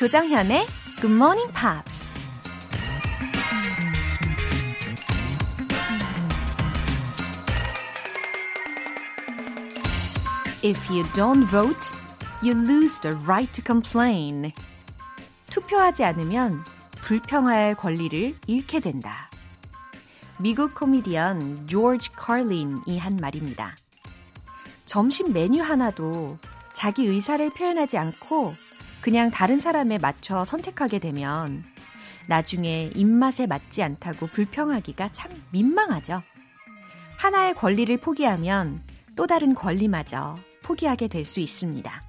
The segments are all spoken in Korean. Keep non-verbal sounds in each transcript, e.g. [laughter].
조정현의 Good Morning Pops. If you don't vote, you lose the right to complain. 투표하지 않으면 불평할 권리를 잃게 된다. 미국 코미디언 조지 칼린이 한 말입니다. 점심 메뉴 하나도 자기 의사를 표현하지 않고 그냥 다른 사람에 맞춰 선택하게 되면 나중에 입맛에 맞지 않다고 불평하기가 참 민망하죠. 하나의 권리를 포기하면 또 다른 권리마저 포기하게 될 수 있습니다.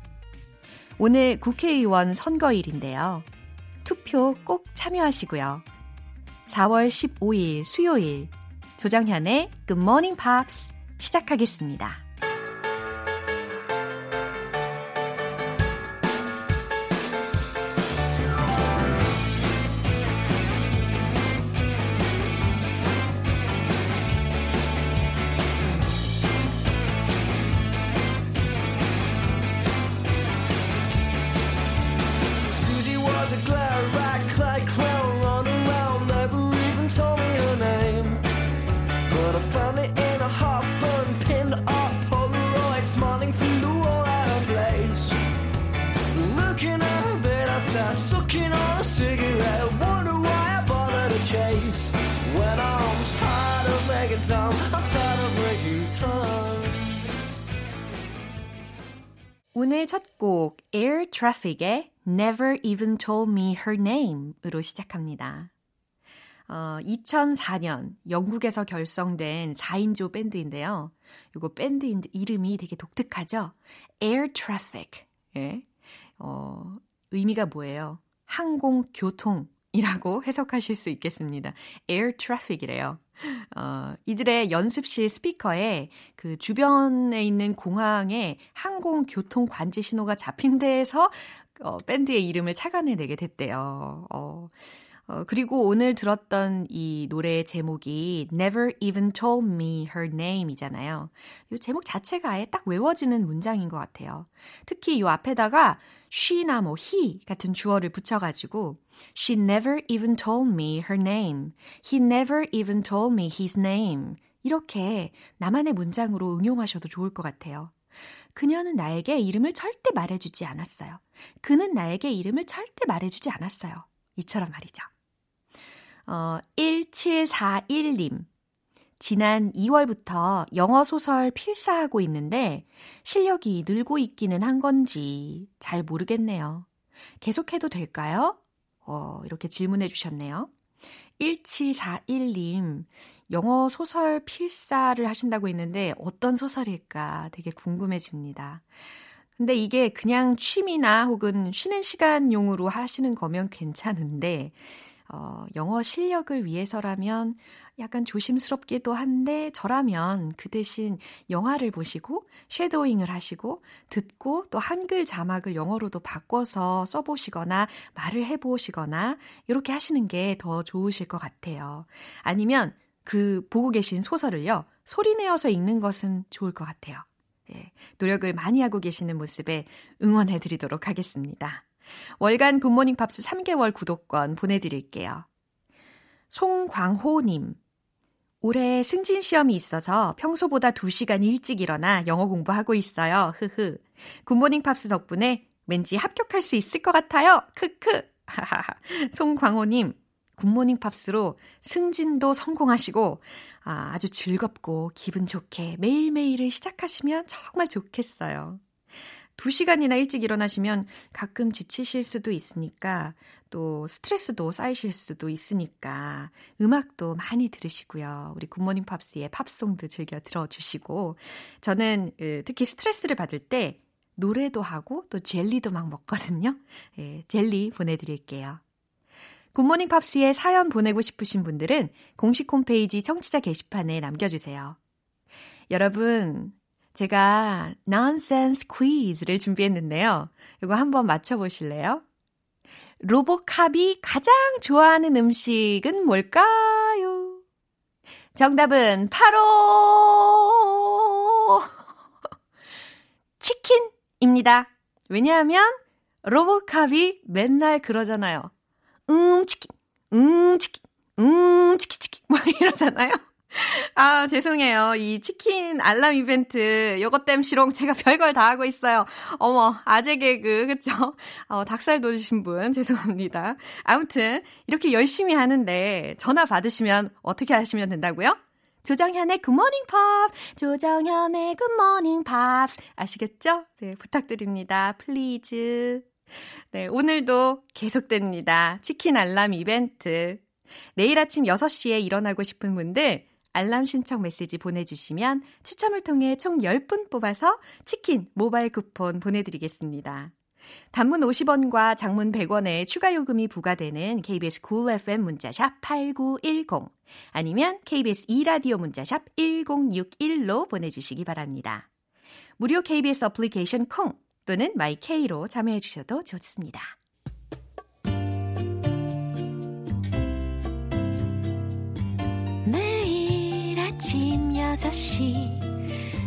오늘 국회의원 선거일인데요. 투표 꼭 참여하시고요. 4월 15일 수요일 조정현의 Good Morning Pops 시작하겠습니다. Traffic의 Never Even Told Me Her Name으로 시작합니다. 어, 2004년 영국에서 결성된 4인조 밴드인데요. 이거 밴드 이름이 되게 독특하죠? Air Traffic. 예. 어, 의미가 뭐예요? 항공교통이라고 해석하실 수 있겠습니다. Air Traffic이래요. 어, 이들의 연습실 스피커에 그 주변에 있는 공항에 항공 교통 관제 신호가 잡힌 데에서 어, 밴드의 이름을 착안해내게 됐대요. 어, 어, 그리고 오늘 들었던 이 노래의 제목이 Never Even Told Me Her Name이잖아요. 이 제목 자체가 아예 딱 외워지는 문장인 것 같아요. 특히 이 앞에다가 she나 뭐 he 같은 주어를 붙여가지고 She never even told me her name. He never even told me his name. 이렇게 나만의 문장으로 응용하셔도 좋을 것 같아요. 그녀는 나에게 이름을 절대 말해주지 않았어요. 그는 나에게 이름을 절대 말해주지 않았어요. 이처럼 말이죠. 어, 1741님. 지난 2월부터 영어 소설 필사하고 있는데 실력이 늘고 있기는 한 건지 잘 모르겠네요. 계속해도 될까요? 어, 이렇게 질문해 주셨네요. 1741님, 영어 소설 필사를 하신다고 했는데 어떤 소설일까 되게 궁금해집니다. 근데 이게 그냥 취미나 혹은 쉬는 시간용으로 하시는 거면 괜찮은데, 어, 영어 실력을 위해서라면 약간 조심스럽기도 한데 저라면 그 대신 영화를 보시고 쉐도잉을 하시고 듣고 또 한글 자막을 영어로도 바꿔서 써보시거나 말을 해보시거나 이렇게 하시는 게 더 좋으실 것 같아요. 아니면 그 보고 계신 소설을요 소리 내어서 읽는 것은 좋을 것 같아요. 예, 노력을 많이 하고 계시는 모습에 응원해 드리도록 하겠습니다. 월간 굿모닝 팝스 3개월 구독권 보내드릴게요. 송광호님. 올해 승진 시험이 있어서 평소보다 2시간 일찍 일어나 영어 공부하고 있어요. 흐흐. 굿모닝 팝스 덕분에 왠지 합격할 수 있을 것 같아요. 크크. 송광호님, 굿모닝 팝스로 승진도 성공하시고, 아, 아주 즐겁고 기분 좋게 매일매일을 시작하시면 정말 좋겠어요. 2시간이나 일찍 일어나시면 가끔 지치실 수도 있으니까 또 스트레스도 쌓이실 수도 있으니까 음악도 많이 들으시고요. 우리 굿모닝 팝스의 팝송도 즐겨 들어주시고 저는 특히 스트레스를 받을 때 노래도 하고 또 젤리도 막 먹거든요. 예, 젤리 보내드릴게요. 굿모닝 팝스에 사연 보내고 싶으신 분들은 공식 홈페이지 청취자 게시판에 남겨주세요. 여러분, 제가 nonsense quiz를 준비했는데요. 이거 한번 맞춰보실래요? 로보캅이 가장 좋아하는 음식은 뭘까요? 정답은 바로 치킨입니다. 왜냐하면 로보캅이 맨날 그러잖아요. 음, 치킨, 음, 치킨, 음, 치킨, 치킨. [laughs] 막 이러잖아요. 아, 죄송해요. 이 치킨 알람 이벤트, 요것 땜시롱 제가 [laughs] 별걸 다 하고 있어요. 어머, 아재 개그, 그쵸? 어, 닭살 돋으신 분, 죄송합니다. 아무튼, 이렇게 열심히 하는데, 전화 받으시면 어떻게 하시면 된다고요? 조정현의 굿모닝 팝, 조정현의 굿모닝 팝. 아시겠죠? 네, 부탁드립니다. please. 네, 오늘도 계속됩니다. 치킨 알람 이벤트. 내일 아침 6시에 일어나고 싶은 분들, 알람 신청 메시지 보내주시면 추첨을 통해 총 10분 뽑아서 치킨 모바일 쿠폰 보내드리겠습니다. 단문 50원과 장문 100원의 추가 요금이 부과되는 KBS cool FM 문자샵 8910 아니면 KBS 2라디오 문자샵 1061로 보내주시기 바랍니다. 무료 KBS 어플리케이션 콩 또는 마이케이로 참여해 주셔도 좋습니다. 매일 아침 6시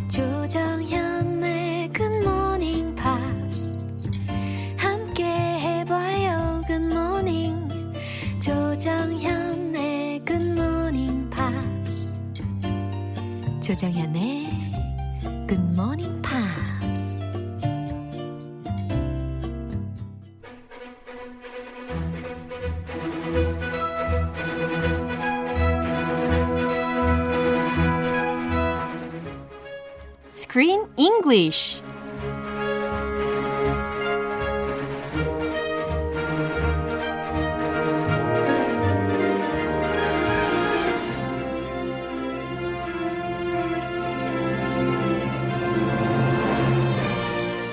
조정현의 굿모닝 팝스 함께 해봐요 good morning 조정현의 굿모닝 팝스 조정현의 굿모닝 Screen English.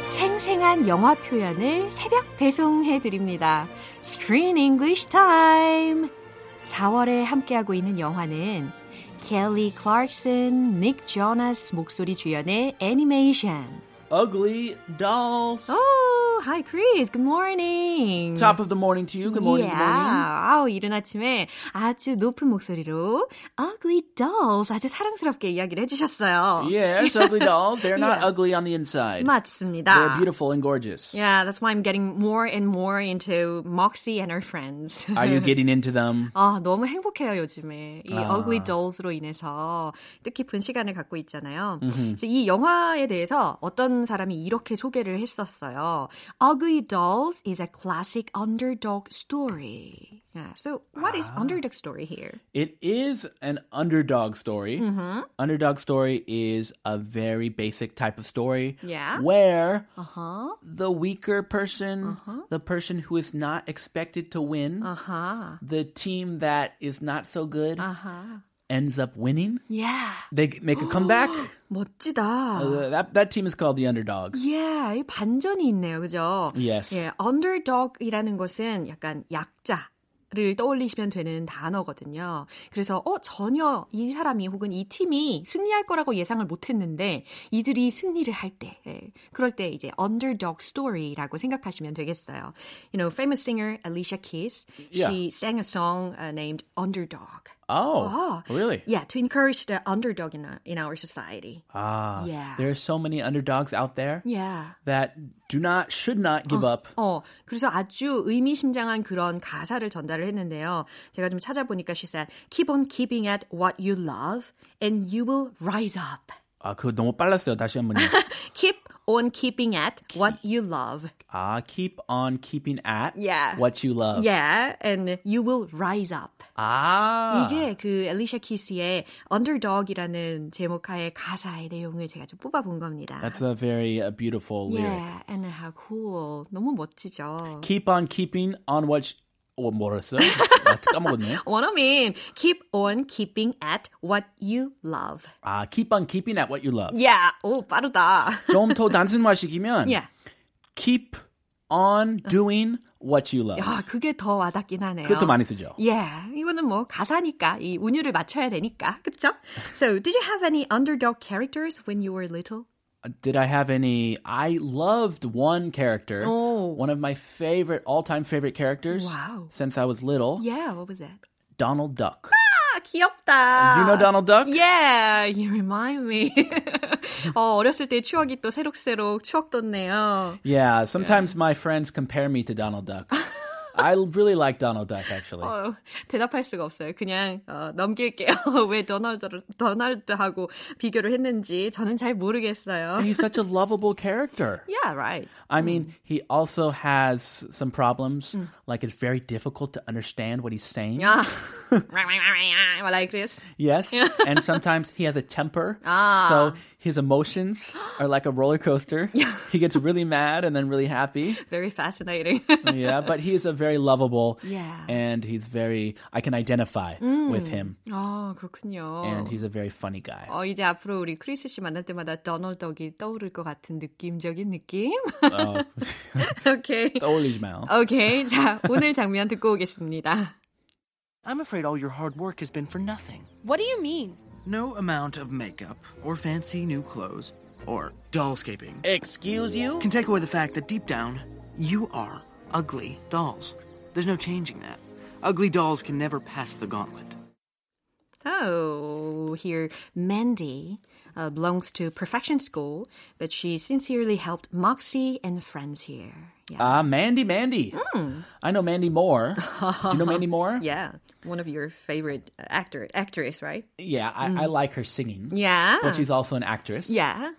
생생한 영화 표현을 새벽 배송해 드립니다. Screen English Time. 4월에 함께하고 있는 영화는 켈리 클락슨, 닉 조나스 목소리 주연의 애니메이션. Ugly dolls. Oh, hi Chris. Good morning. Top of the morning to you. Good morning. yeah. Good morning. 아우, 이른 아침에 아주 높은 목소리로 Ugly Dolls 아주 사랑스럽게 이야기를 해 주셨어요. Yes, ugly dolls. They're not Yeah. ugly on the inside. 맞습니다. They're beautiful and gorgeous. Yeah, that's why I'm getting more and more into Moxie and her friends. Are you getting into them? 아, 너무 행복해요, 요즘에. 이 아. Ugly Dolls로 인해서 뜻깊은 시간을 갖고 있잖아요. 그래서 이 영화에 대해서 어떤 사람이 이렇게 소개를 했었어요. Ugly Dolls is a classic underdog story. Yeah, so what is underdog story here? It is an underdog story. Mm-hmm. Underdog story is a very basic type of story Yeah. where Uh-huh. the weaker person, the person who is not expected to win, Uh-huh. the team that is not so good Uh-huh. Ends up winning. Yeah. They make a comeback. 멋지다. Uh, that that team is called the underdog. Yeah, 이 반전이 있네요. 그죠? Yes. 예, underdog이라는 것은 약간 약자 를 떠올리시면 되는 단어거든요. 그래서 어 전혀 이 사람이 혹은 이 팀이 승리할 거라고 예상을 못 했는데 이들이 승리를 할 때, 예, 그럴 때 이제 underdog story라고 생각하시면 되겠어요. You know, famous singer Alicia Keys, Yeah. she sang a song uh, named Underdog. Oh, Ah. really? Yeah, to encourage the underdog in our, in our society. Ah, Yeah. There are so many underdogs out there Yeah. that do not, should not give up. 어, 그래서 아주 의미심장한 그런 가사를 전달을 했는데요. 제가 좀 찾아보니까 she said, keep on keeping at what you love and you will rise up. 아, 그거 너무 빨랐어요. 다시 한 번요. [laughs] Keep on keeping at what you love. 아, keep on keeping at Yeah. what you love. Yeah, and you will rise up. 아, 이게 그 엘리샤 키스의 Underdog이라는 제목하의 가사의 내용을 제가 좀 뽑아본 겁니다. that's a very uh, beautiful lyric. yeah, and how cool. 너무 멋지죠. Keep on keeping on what. 어, 뭐랬어요? 아, 까먹었네. 원어민 keep on keeping at what you love. 아, keep on keeping at what you love. Yeah, 오 빠르다. 좀 더 단순화시키면 yeah. keep on doing what you love. 야, 그게 더 와닿긴 하네요. 그것도 많이 쓰죠. Yeah, 이거는 뭐 가사니까 이 운율을 맞춰야 되니까, 그렇죠? So, did you have any underdog characters when you were little? Did I have any? I loved one character. Oh. One of my favorite, all time favorite characters Wow. since I was little. Yeah, what was that? Donald Duck. 아, 귀엽다. Do you know Donald Duck? Yeah, you remind me. [laughs] 어, 어렸을 때 추억이 또 새록새록 추억 돋네요. Yeah, sometimes my friends compare me to Donald Duck. [laughs] I really like Donald Duck actually. 어, 대답할 수가 없어요. 그냥 어, 넘길게요. [laughs] 왜 도널드를 도널드하고 비교를 했는지 저는 잘 모르겠어요. He's such a lovable character. Yeah, right. I mean, he also has some problems. Like it's very difficult to understand what he's saying. Yeah. [laughs] [laughs] like this. Yes. [laughs] and sometimes he has a temper. So his emotions are like a roller coaster. [laughs] he gets really mad and then really happy. Very fascinating. Yeah, but he's a very lovable Yeah. and he's very I can identify with him 아, 그렇군요. and he's a very funny guy. 어, 이제 앞으로 우리 크리스 씨 만날 때마다 도널드덕이 떠오를 것 같은 느낌적인 느낌? 어, 오케이. 떠올리지 마요. 오케이. 자, 오늘 장면 듣고 오겠습니다. I'm afraid all your hard work has been for nothing. What do you mean? No amount of makeup, or fancy new clothes, or dollscaping Excuse you? can take away the fact that deep down, you are ugly dolls. There's no changing that. Ugly dolls can never pass the gauntlet. Oh, here Mandy uh, belongs to Perfection School, but she sincerely helped Moxie and friends here. Yeah. Ah, Mandy, Mandy. Hmm. I know Mandy Moore. Do you know Mandy [laughs] Moore? yeah, one of your favorite actor actress, right? Yeah, I, I hmm. like her singing. Yeah. But she's also an actress. yeah.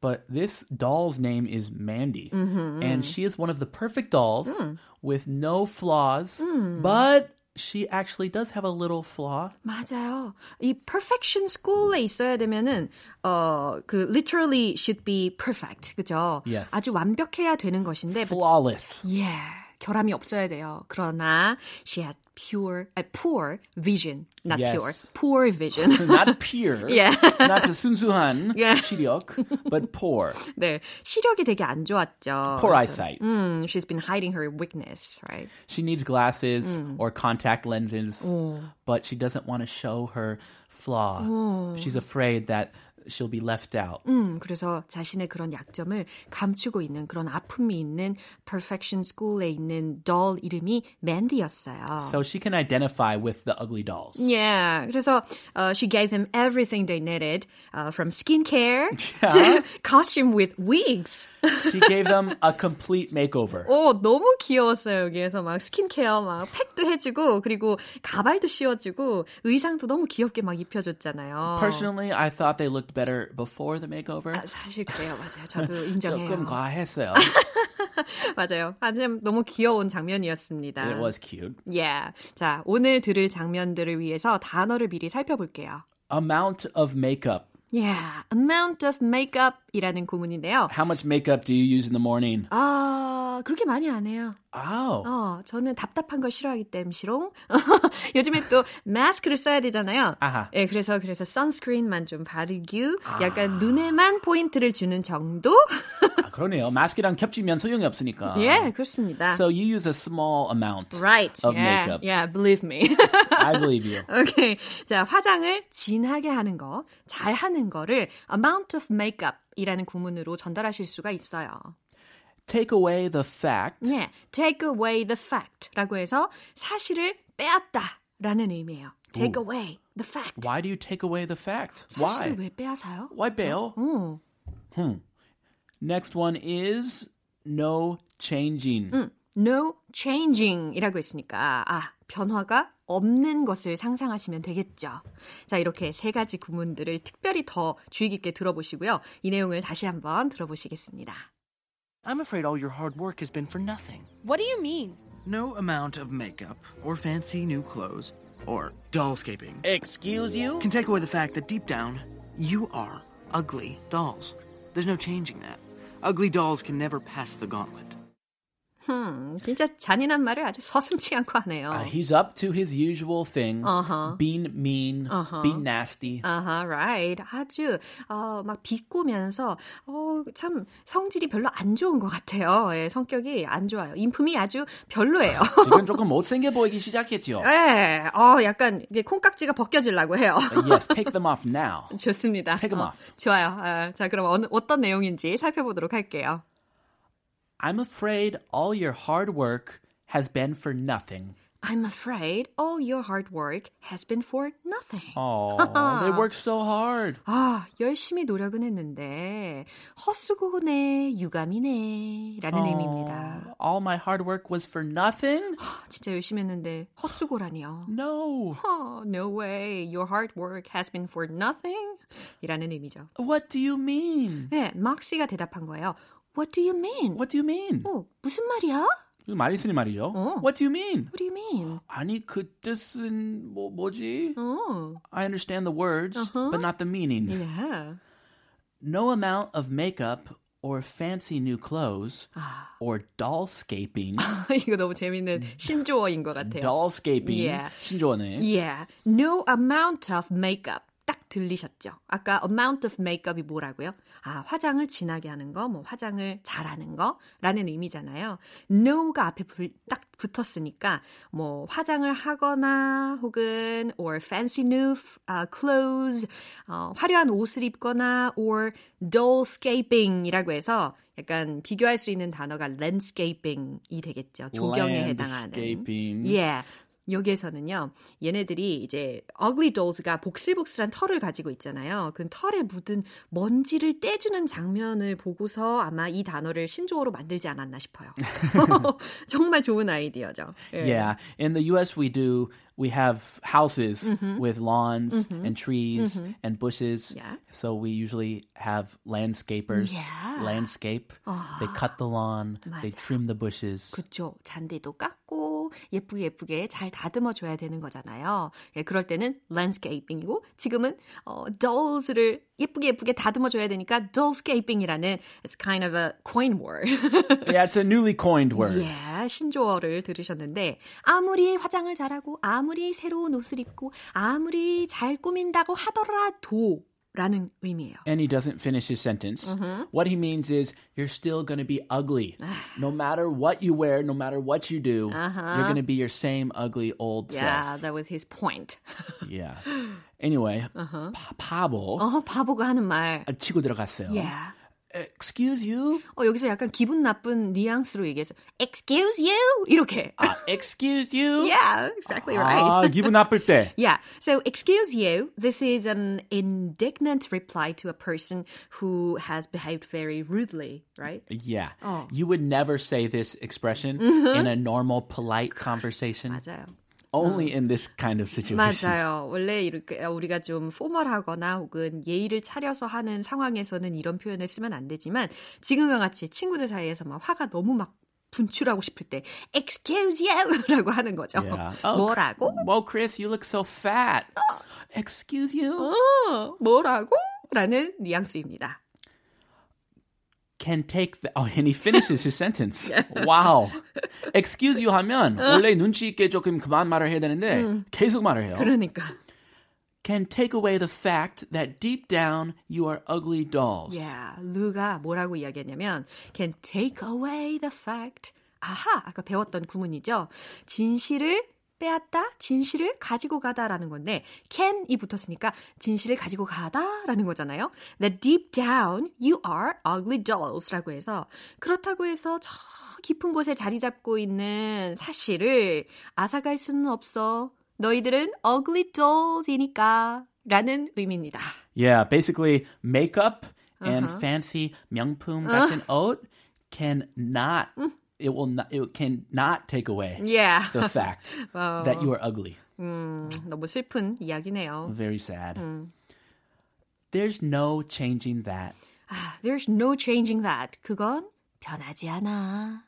But this doll's name is Mandy. Mm-hmm. And she is one of the perfect dolls hmm. with no flaws. But she actually does have a little flaw. 맞아요. 이 perfection school에 있어야 되면은 어 그 literally should be perfect. 그죠? Yes. 아주 완벽해야 되는 것인데 but Flawless. Yeah, 결함이 없어야 돼요. 그러나 she had pure, uh, poor vision, not Yes. pure, poor vision. [laughs] Not pure. [laughs] Yeah. Not 순수한 [laughs] Yeah. 시력, but poor. 네, 시력이 되게 안 좋았죠. Poor 그래서, eyesight. 음, she's been hiding her weakness, right? She needs glasses Mm. or contact lenses, Oh. but she doesn't want to show her flaw. She's afraid that she'll be left out. 음, 그래서 자신의 그런 약점을 감추고 있는 그런 아픔이 있는 Perfection School에 있는 doll 이름이 Mandy였어요. So she can identify with the ugly dolls. Yeah, 그래서 uh, she gave them everything they needed, uh, from skincare [laughs] to costume with wigs. She gave them a complete makeover. 오, 너무 귀여웠어요. 여기에서 막 스킨케어 막 팩도 해주고 그리고 가발도 씌워주고 의상도 너무 귀엽게 막 입혀줬잖아요. Personally, I thought they looked better before the makeover. 아, 사실 그래요, 맞아요. 저도 [laughs] 인정해요. 조금 과했어요. [laughs] 맞아요. 하지만 너무 귀여운 장면이었습니다. It was cute. Yeah. 자, 오늘 들을 장면들을 위해서 단어를 미리 살펴볼게요. Amount of makeup. Yeah, amount of makeup이라는 구문인데요. How much makeup do you use in the morning? 아, 그렇게 많이 안 해요. Oh. 어, 저는 답답한 걸 싫어하기 때문이롱. [laughs] 요즘에 또 마스크를 써야 되잖아요. 아하. 예, 그래서 그래서 선스크린만 좀 바르고 약간 눈에만 포인트를 주는 정도? 아, 그러네요. 마스크랑 겹치면 소용이 없으니까. 예, 그렇습니다. So you use a small amount right. of yeah, makeup. yeah, believe me. I believe you. [laughs] 오케이. 자, 화장을 진하게 하는 거, 잘 하는 거를 amount of makeup이라는 구문으로 전달하실 수가 있어요. Take away the fact 예, take away the fact라고 해서 사실을 빼앗다라는 의미예요. Take away the fact. Why do you take away the fact? 사실을 Why? 왜 빼앗아요? Why bail? 어. Next one is no changing. No changing이라고 했으니까 아 변화가 없는 것을 상상하시면 되겠죠. 자 이렇게 세 가지 구문들을 특별히 더 주의 깊게 들어보시고요. 이 내용을 다시 한번 들어보시겠습니다. I'm afraid all your hard work has been for nothing. What do you mean? No amount of makeup, or fancy new clothes, or dollscaping Excuse you? can take away the fact that deep down, you are ugly dolls. There's no changing that. Ugly dolls can never pass the gauntlet. 음, 진짜 잔인한 말을 아주 서슴치 않고 하네요. Uh, he's up to his usual thing, Uh-huh. being mean, being nasty. 아하, right. 아주 어, 막 비꼬면서 어, 참 성질이 별로 안 좋은 것 같아요. 예, 성격이 안 좋아요. 인품이 아주 별로예요. [laughs] 지금 조금 못생겨 보이기 시작했죠. 예, 어, 약간 이게 콩깍지가 벗겨지려고 해요. yes, take them off now. [laughs] 좋습니다. Take 'em 어, off. 좋아요. 아, 자, 그럼 어느, 어떤 내용인지 살펴보도록 할게요. I'm afraid all your hard work has been for nothing. I'm afraid all your hard work has been for nothing. Oh, [laughs] they worked so hard. 아, 열심히 노력은 했는데 헛수고네, 유감이네 라는 의미입니다. All my hard work was for nothing? 아, 진짜 열심히 했는데 헛수고라니요. No. Oh, no way. Your hard work has been for nothing. 이라는 의미죠. What do you mean? 네, 막씨가 대답한 거예요. What do you mean? What do you mean? 어, 무슨 말이야? 이거 말이 쓰니 말이죠. 어. What do you mean? What do you mean? 아니 그 뜻은 뭐 뭐지? 어, I understand the words, but not the meaning. yeah. No amount of makeup or fancy new clothes or dollscaping. [laughs] 이거 너무 재밌는 신조어인 것 같아요. dollscaping. Yeah. 신조어네. Yeah, no amount of makeup. 딱 들리셨죠? 아까 amount of makeup이 뭐라고요? 아, 화장을 진하게 하는 거, 뭐 화장을 잘하는 거라는 의미잖아요. no가 앞에 불, 딱 붙었으니까 뭐 화장을 하거나 혹은 or fancy new uh, clothes, 어, 화려한 옷을 입거나 or dollscaping이라고 해서 약간 비교할 수 있는 단어가 landscaping이 되겠죠. 조경에 해당하는. Landscaping. 예. 여기에서는요, 얘네들이 이제 ugly dolls가 복실복실한 털을 가지고 있잖아요. 그 털에 묻은 먼지를 떼주는 장면을 보고서 아마 이 단어를 신조어로 만들지 않았나 싶어요. 정말 좋은 아이디어죠. 예. Yeah, in the U.S. we do. We have houses with lawns and trees and bushes. Yeah. So we usually have landscapers. Yeah. Landscape. They cut the lawn. They 맞아요. trim the bushes. 그쵸. 잔디도 깎고 예쁘게 예쁘게 잘 다듬어 줘야 되는 거잖아요. 예, 그럴 때는 landscaping이고 지금은 어, dolls를 예쁘게 예쁘게 다듬어 줘야 되니까 dollscaping이라는 it's kind of a coin word. [laughs] yeah, it's a newly coined word. 예, 신조어를 들으셨는데 아무리 화장을 잘하고 아무리 새로운 옷을 입고 아무리 잘 꾸민다고 하더라도 라는 의미예요. And he doesn't finish his sentence. What he means is you're still going to be ugly. [sighs] no matter what you wear, no matter what you do, you're going to be your same ugly old Yeah, self. that was his point. [laughs] Yeah. Anyway, 바, 바보 어, 바보가 하는 말. 아, 치고 들어갔어요. Yeah. Excuse you? 어, 여기서 약간 기분 나쁜 뉘앙스로 얘기해서 excuse you 이렇게. 아, excuse you? [laughs] yeah, exactly right. 아, 기분 나쁠 때. [laughs] Yeah. So, excuse you. This is an indignant reply to a person who has behaved very rudely, right? Yeah. 어. You would never say this expression in a normal, polite conversation. 맞아요. Only in this kind of situation. 맞아요. 원래 이렇게 우리가 좀 포멀하거나 혹은 예의를 차려서 하는 상황에서는 이런 표현을 쓰면 안 되지만 지금과 같이 친구들 사이에서 막 화가 너무 막 분출하고 싶을 때 excuse you라고 [laughs] 하는 거죠. Yeah. [laughs] Oh, 뭐라고? Well, Chris, you look so fat. Excuse you? 어, 뭐라고? 라는 뉘앙스입니다. Can take the. Oh, and he finishes his sentence. [laughs] Wow. Excuse you 하면 원래 눈치 있게 조금 그만 말을 해야 되는데 계속 말을 해요. 그러니까. Can take away the fact that deep down you are ugly dolls. Yeah, 루가 뭐라고 이야기했냐면 can take away the fact. 아하, 아까 배웠던 구문이죠. 진실을 빼앗다, 진실을 가지고 가다라는 건데 can이 붙었으니까 진실을 가지고 가다라는 거잖아요. That deep down you are ugly dolls라고 해서 그렇다고 해서 저 깊은 곳에 자리 잡고 있는 사실을 앗아갈 수는 없어. 너희들은 ugly dolls이니까 라는 의미입니다. Yeah, basically makeup and fancy 명품 같은 옷 can not it will not it can not take away Yeah. the [laughs] fact that you are ugly. 음, 너무 슬픈 이야기네요. Very sad. There's no changing that. 아, there's no changing that. 그건 변하지 않아.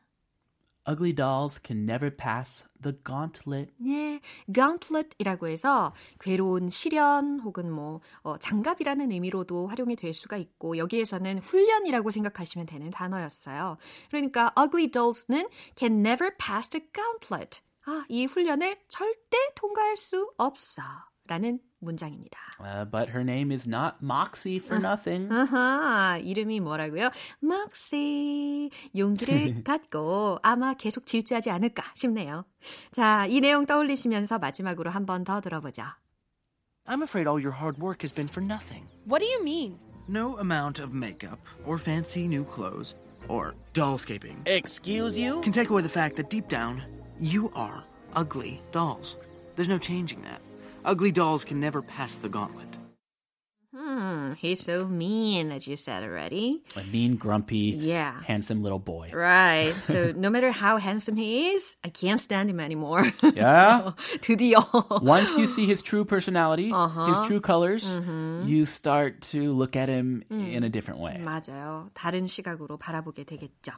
Ugly dolls can never pass the gauntlet. 예, gauntlet이라고 해서 괴로운 시련 혹은 뭐 어, 장갑이라는 의미로도 활용이 될 수가 있고 여기에서는 훈련이라고 생각하시면 되는 단어였어요. 그러니까 ugly dolls는 can never pass the gauntlet. 아, 이 훈련을 절대 통과할 수 없어. 라는 문장입니다. Uh, but her name is not Moxie for nothing. 아하, 이름이 뭐라고요? 막시 용기를 [laughs] 갖고 아마 계속 질주하지 않을까 싶네요. 자, 이 내용 떠올리시면서 마지막으로 한 번 더 들어보죠. I'm afraid all your hard work has been for nothing. What do you mean? No amount of makeup or fancy new clothes or dollscaping Excuse you? can take away the fact that deep down you are ugly dolls. There's no changing that. Ugly dolls can never pass the gauntlet. Hmm, he's so mean, as you said already. A mean, grumpy, Yeah. handsome little boy. Right. So [laughs] no matter how handsome he is, I can't stand him anymore. [laughs] Yeah. 드디어. Once you see his true personality, Uh-huh. his true colors, Mm-hmm. you start to look at him Mm. in a different way. 맞아요. 다른 시각으로 바라보게 되겠죠.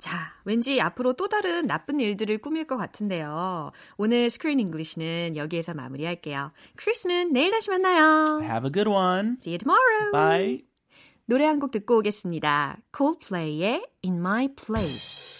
자, 왠지 앞으로 또 다른 나쁜 일들을 꾸밀 것 같은데요. 오늘 스크린 잉글리시는 여기에서 마무리할게요. 크리스는 내일 다시 만나요. Have a good one. See you tomorrow. Bye. 노래 한 곡 듣고 오겠습니다. Coldplay의 In My Place.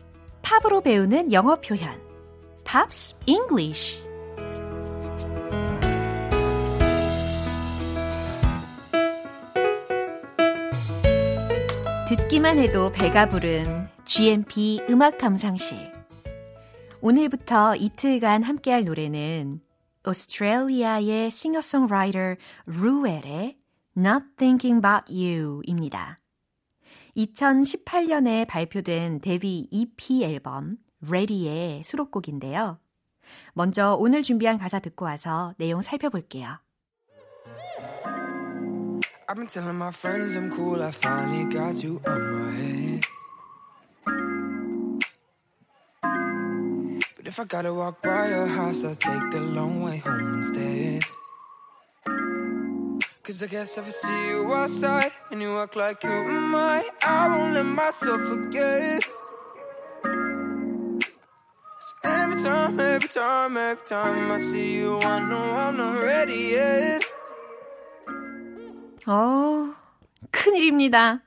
팝으로 배우는 영어 표현. Pops English. 듣기만 해도 배가 부른 GMP 음악 감상실. 오늘부터 이틀간 함께할 노래는 오스트레일리아의 싱어송라이터 루엘의 Not Thinking About You입니다. 2018년에 발표된 데뷔 EP 앨범 Ready의 수록곡인데요. 먼저 오늘 준비한 가사 듣고 와서 내용 살펴볼게요. I've been telling my friends I'm cool, I finally got you on my head. But if I gotta walk by your house, I'll take the long way home instead. Cause I guess if I see you outside and you act like you might, I won't let myself forget. So every time, every time, every time I see you, I know I'm not ready yet. 어, 큰일입니다.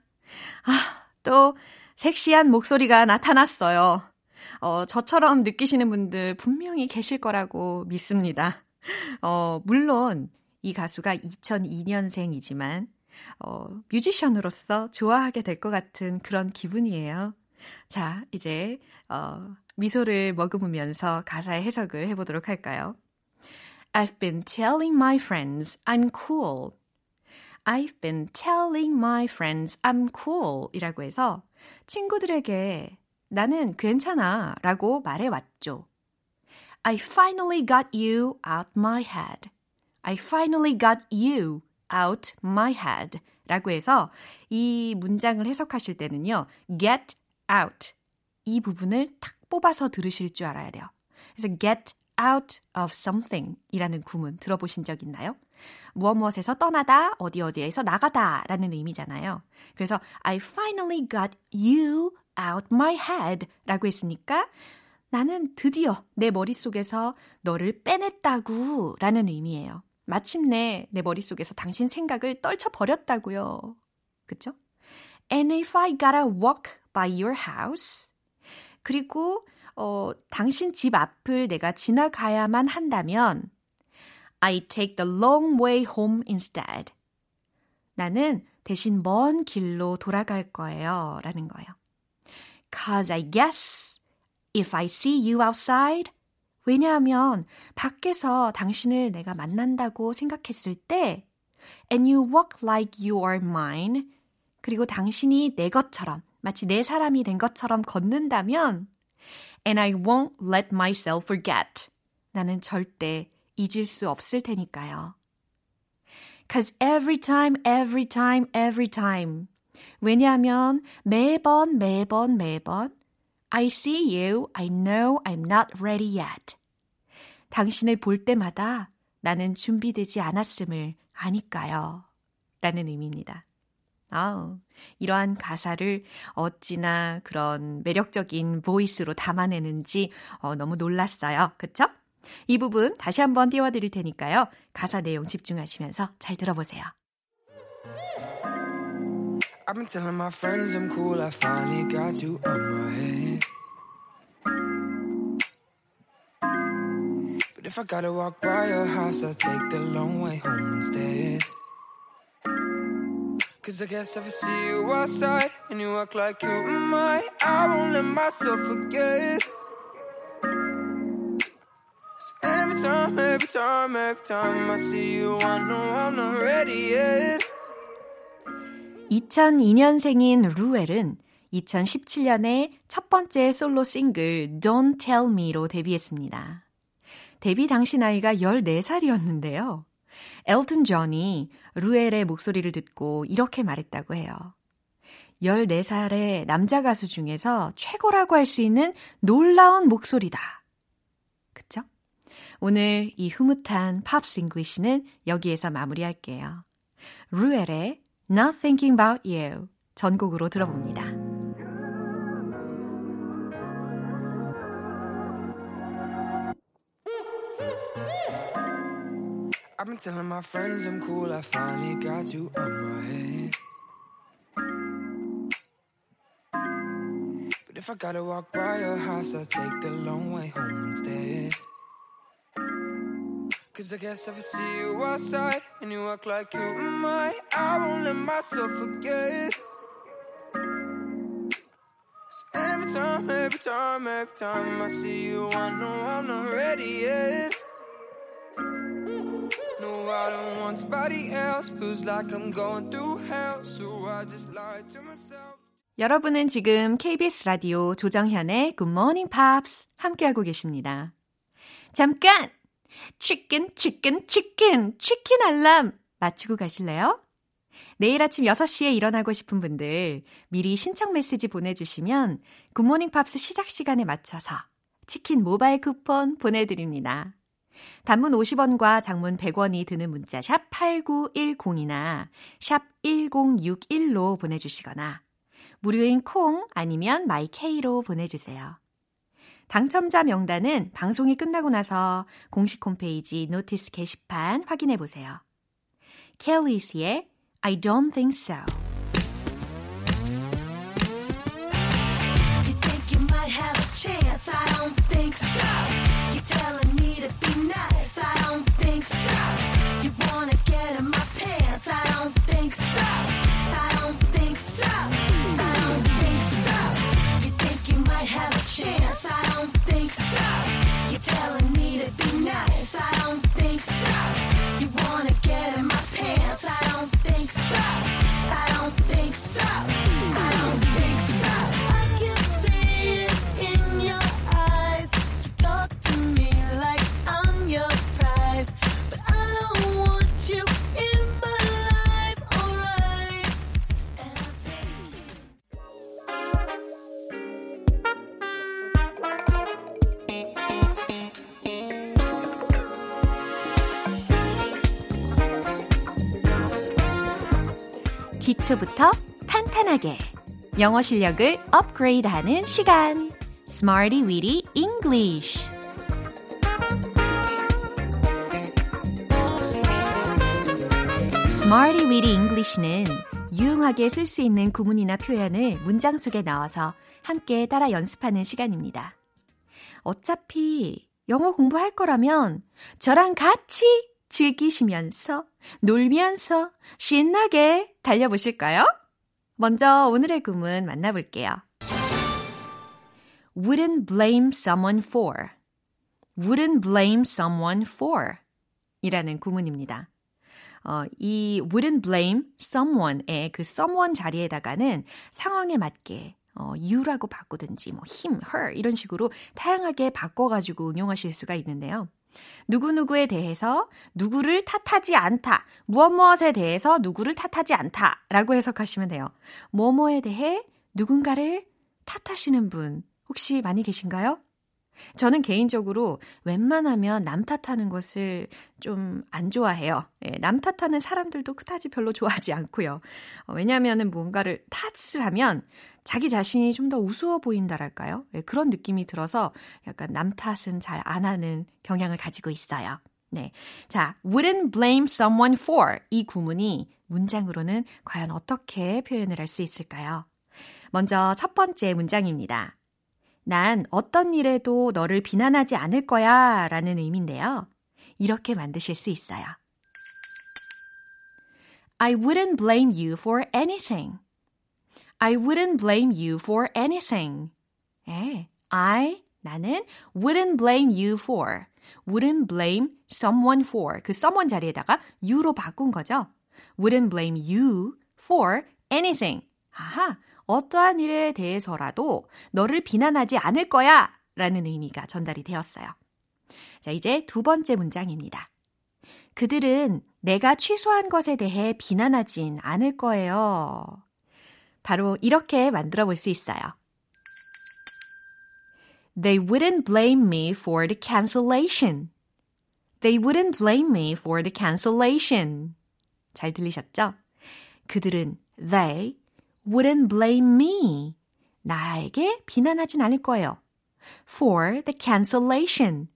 아, 또 섹시한 목소리가 나타났어요. 어, 저처럼 느끼시는 분들 분명히 계실 거라고 믿습니다. 어, 물론 이 가수가 2002년생이지만 어, 뮤지션으로서 좋아하게 될 것 같은 그런 기분이에요. 자, 이제 어, 미소를 머금으면서 가사의 해석을 해보도록 할까요? I've been telling my friends I'm cool. I've been telling my friends I'm cool 이라고 해서 친구들에게 나는 괜찮아 라고 말해왔죠. I finally got you out my head. I finally got you out my head 라고 해서 이 문장을 해석하실 때는요. get out 이 부분을 탁 뽑아서 들으실 줄 알아야 돼요. 그래서 get out of something 이라는 구문 들어보신 적 있나요? 무엇 무엇에서 떠나다, 어디 어디에서 나가다 라는 의미잖아요. 그래서 I finally got you out my head 라고 했으니까 나는 드디어 내 머릿속에서 너를 빼냈다고 라는 의미예요. 마침내 내 머릿속에서 당신 생각을 떨쳐버렸다고요. 그쵸? And if I gotta walk by your house 그리고 어, 당신 집 앞을 내가 지나가야만 한다면 I take the long way home instead. 나는 대신 먼 길로 돌아갈 거예요. 라는 거예요. Cause I guess if I see you outside 왜냐하면 밖에서 당신을 내가 만난다고 생각했을 때 and you walk like you are mine 그리고 당신이 내 것처럼 마치 내 사람이 된 것처럼 걷는다면 and I won't let myself forget. 나는 절대 잊을 수 없을 테니까요. Cause every time, every time, every time. 왜냐하면 매번, 매번, 매번 I see you, I know I'm not ready yet. 당신을 볼 때마다 나는 준비되지 않았음을 아니까요. 라는 의미입니다. 아우, 이러한 가사를 어찌나 그런 매력적인 보이스로 담아내는지 어, 너무 놀랐어요. 그쵸? 이 부분 다시 한번 띄워드릴 테니까요. 가사 내용 집중하시면서 잘 들어보세요. I've been telling my friends I'm cool, I finally got you on my head. But if I gotta walk by your house, I'll take the long way home instead. Cause I guess if I see you outside and you act like you my, I won't let myself forget. 'Cause every time, every time, every time I see you, I know I'm not ready yet. 2002년생인 루엘은 2017년에 첫 번째 솔로 싱글 Don't Tell Me로 데뷔했습니다. 데뷔 당시 나이가 14살이었는데요. 엘튼 존이 루엘의 목소리를 듣고 이렇게 말했다고 해요. 14살의 남자 가수 중에서 최고라고 할 수 있는 놀라운 목소리다. 그쵸? 오늘 이 흐뭇한 팝스 잉글리시는 여기에서 마무리할게요. 루엘의 Not Thinking About You 전곡으로 들어봅니다. I've been telling my friends I'm cool, I finally got you on my head. But if I gotta walk by your house, I'll take the long way home instead. Cause I guess if I see you outside and you act like you and my, I won't let myself forget. 'Cause every time, every time, every time I see you, I know I'm not ready yet. No, I don't want somebody else. Feels like I'm going through hell, so I just lie to myself. 여러분은 지금 KBS 라디오 조정현의 Good Morning Pops 함께하고 계십니다. 잠깐! 치킨, 치킨, 치킨, 치킨 알람 맞추고 가실래요? 내일 아침 6시에 일어나고 싶은 분들 미리 신청 메시지 보내주시면 Good Morning Pops 시작 시간에 맞춰서 치킨 모바일 쿠폰 보내드립니다. 단문 50원과 장문 100원이 드는 문자 샵 8910이나 샵 1061로 보내주시거나 무료인 콩 아니면 my K로 보내주세요. 당첨자 명단은 방송이 끝나고 나서 공식 홈페이지 notice 게시판 확인해 보세요. 켈리스의 I don't think so. 기초부터 탄탄하게 영어 실력을 업그레이드하는 시간 Smarty Weedy English Smarty Weedy English는 유용하게 쓸 수 있는 구문이나 표현을 문장 속에 넣어서 함께 따라 연습하는 시간입니다. 어차피 영어 공부할 거라면 저랑 같이 즐기시면서 놀면서 신나게 달려보실까요? 먼저 오늘의 구문 만나볼게요. wouldn't blame someone for wouldn't blame someone for 이라는 구문입니다. 어, 이 wouldn't blame someone의 그 someone 자리에다가는 상황에 맞게 어, you라고 바꾸든지 뭐 him, her 이런 식으로 다양하게 바꿔가지고 응용하실 수가 있는데요. 누구누구에 대해서 누구를 탓하지 않다. 무엇 무엇에 대해서 누구를 탓하지 않다. 라고 해석하시면 돼요. 뭐뭐에 대해 누군가를 탓하시는 분 혹시 많이 계신가요? 저는 개인적으로 웬만하면 남 탓하는 것을 좀 안 좋아해요. 예, 남 탓하는 사람들도 그다지 별로 좋아하지 않고요. 어, 왜냐하면 뭔가를 탓을 하면 자기 자신이 좀 더 우스워 보인다랄까요? 예, 그런 느낌이 들어서 약간 남 탓은 잘 안 하는 경향을 가지고 있어요. 네. 자, wouldn't blame someone for 이 구문이 문장으로는 과연 어떻게 표현을 할 수 있을까요? 먼저 첫 번째 문장입니다. 난 어떤 일에도 너를 비난하지 않을 거야 라는 의미인데요. 이렇게 만드실 수 있어요. I wouldn't blame you for anything. I wouldn't blame you for anything. 예, I, 나는 wouldn't blame you for. wouldn't blame someone for. 그 someone 자리에다가 you로 바꾼 거죠. wouldn't blame you for anything. 아하, 어떠한 일에 대해서라도 너를 비난하지 않을 거야 라는 의미가 전달이 되었어요. 자, 이제 두 번째 문장입니다. 그들은 내가 취소한 것에 대해 비난하진 않을 거예요. 바로 이렇게 만들어 볼 수 있어요. They wouldn't blame me for the cancellation. They wouldn't blame me for the cancellation. 잘 들리셨죠? 그들은 they wouldn't blame me. 나에게 비난하진 않을 거예요. For the cancellation.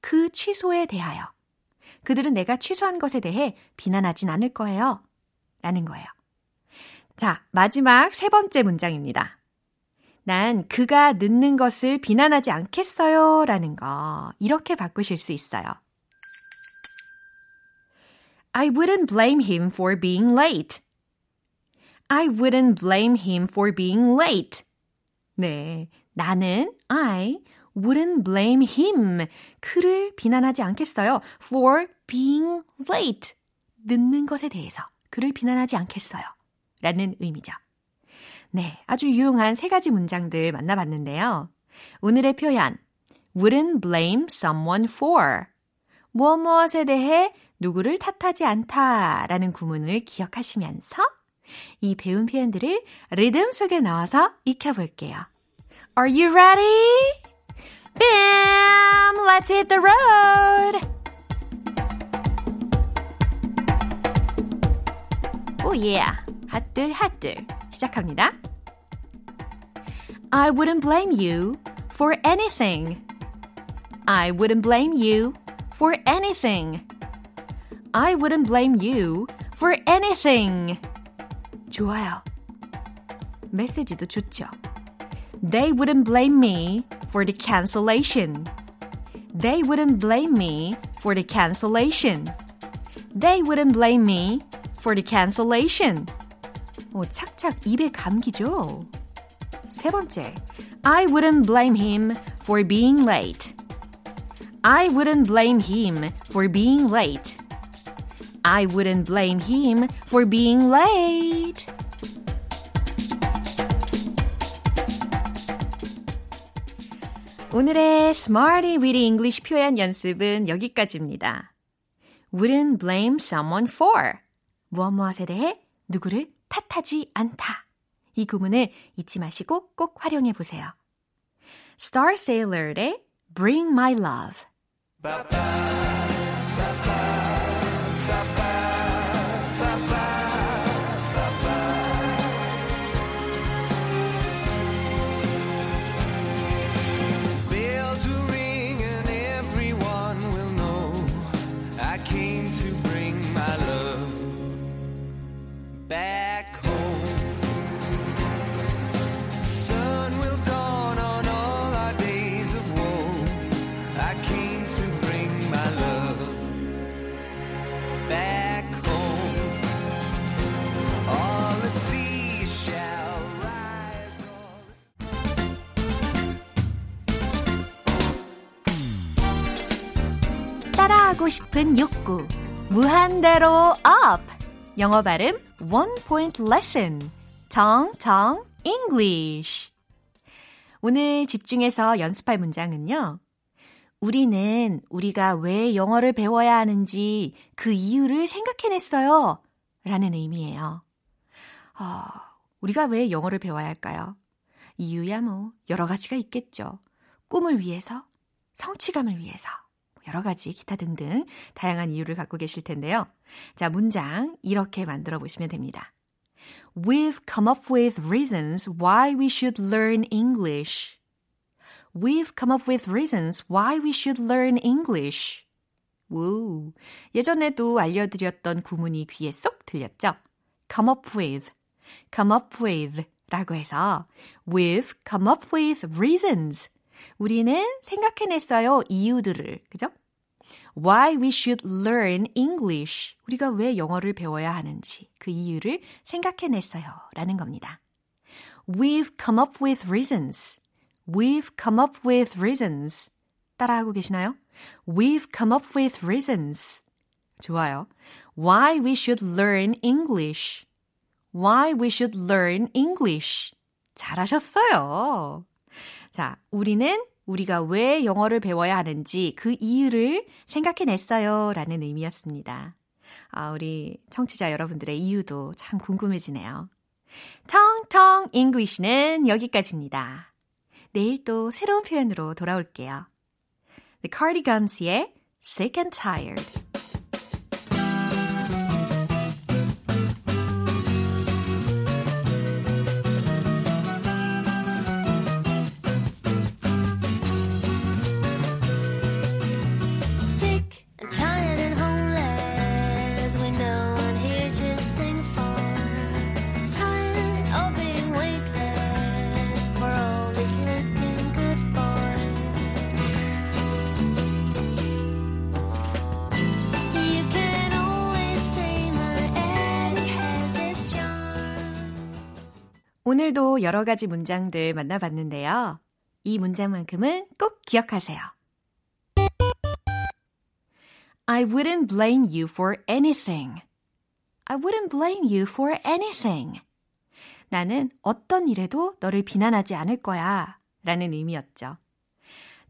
그 취소에 대하여. 그들은 내가 취소한 것에 대해 비난하진 않을 거예요. 라는 거예요. 자, 마지막 세 번째 문장입니다. 난 그가 늦는 것을 비난하지 않겠어요. 라는 거. 이렇게 바꾸실 수 있어요. I wouldn't blame him for being late. I wouldn't blame him for being late. 네. 나는 I wouldn't blame him. 그를 비난하지 않겠어요. for being late. 늦는 것에 대해서 그를 비난하지 않겠어요. 라는 의미죠. 네. 아주 유용한 세 가지 문장들 만나봤는데요. 오늘의 표현. wouldn't blame someone for. 무엇 무엇에 대해 누구를 탓하지 않다 라는 구문을 기억하시면서 이 배운 표현들을 리듬 속에 넣어서 익혀볼게요. Are you ready? Bam! Let's hit the road! 오, 예. Yeah. 핫들, 핫들. 시작합니다. I wouldn't blame you for anything. I wouldn't blame you for anything. I wouldn't blame you for anything. 좋아요. 메시지도 좋죠. They wouldn't blame me for the cancellation. They wouldn't blame me for the cancellation. They wouldn't blame me for the cancellation. 오, 착착 입에 감기죠. 세 번째. I wouldn't blame him for being late. I wouldn't blame him for being late. I wouldn't blame him for being late. 오늘의 Smarty Weedy English 표현 연습은 여기까지입니다. Wouldn't blame someone for. 무엇 무엇에 대해 누구를 탓하지 않다. 이 구문을 잊지 마시고 꼭 활용해 보세요. Star Sailor의 Bring My Love. 싶은 욕구. 무한대로 up. 영어 발음 one point lesson. 정정 English. 오늘 집중해서 연습할 문장은요. 우리는 우리가 왜 영어를 배워야 하는지 그 이유를 생각해냈어요. 라는 의미예요. 어, 우리가 왜 영어를 배워야 할까요? 이유야 뭐 여러 가지가 있겠죠. 꿈을 위해서, 성취감을 위해서, 여러 가지 기타 등등 다양한 이유를 갖고 계실 텐데요. 자, 문장 이렇게 만들어 보시면 됩니다. We've come up with reasons why we should learn English. We've come up with reasons why we should learn English. 우, 예전에도 알려드렸던 구문이 귀에 쏙 들렸죠? come up with, come up with 라고 해서 we've come up with reasons. 우리는 생각해냈어요. 이유들을. 그죠? Why we should learn English. 우리가 왜 영어를 배워야 하는지 그 이유를 생각해냈어요. 라는 겁니다. We've come up with reasons. We've come up with reasons. 따라하고 계시나요? We've come up with reasons. 좋아요. Why we should learn English. Why we should learn English. 잘하셨어요. 자, 우리는 우리가 왜 영어를 배워야 하는지 그 이유를 생각해냈어요. 라는 의미였습니다. 아, 우리 청취자 여러분들의 이유도 참 궁금해지네요. 텅텅 English는 여기까지입니다. 내일 또 새로운 표현으로 돌아올게요. The Cardigans의 Sick and Tired. 오늘도 여러 가지 문장들 만나봤는데요. 이 문장만큼은 꼭 기억하세요. I wouldn't blame you for anything. I wouldn't blame you for anything. 나는 어떤 일에도 너를 비난하지 않을 거야. 라는 의미였죠.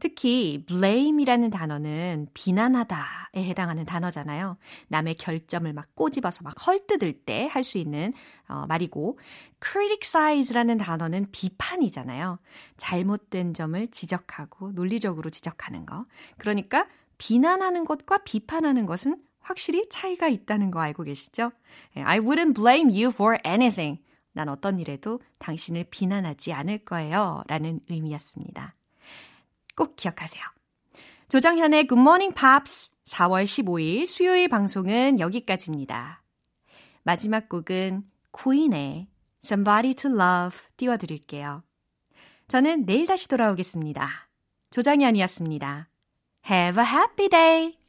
특히 blame이라는 단어는 비난하다에 해당하는 단어잖아요. 남의 결점을 막 꼬집어서 막 헐뜯을 때 할 수 있는 어, 말이고 criticize라는 단어는 비판이잖아요. 잘못된 점을 지적하고 논리적으로 지적하는 거. 그러니까 비난하는 것과 비판하는 것은 확실히 차이가 있다는 거 알고 계시죠? 예, I wouldn't blame you for anything. 난 어떤 일에도 당신을 비난하지 않을 거예요. 라는 의미였습니다. 꼭 기억하세요. 조정현의 Good Morning Pops 4월 15일 수요일 방송은 여기까지입니다. 마지막 곡은 퀸의 Somebody to Love 띄워드릴게요. 저는 내일 다시 돌아오겠습니다. 조정현이었습니다. Have a happy day!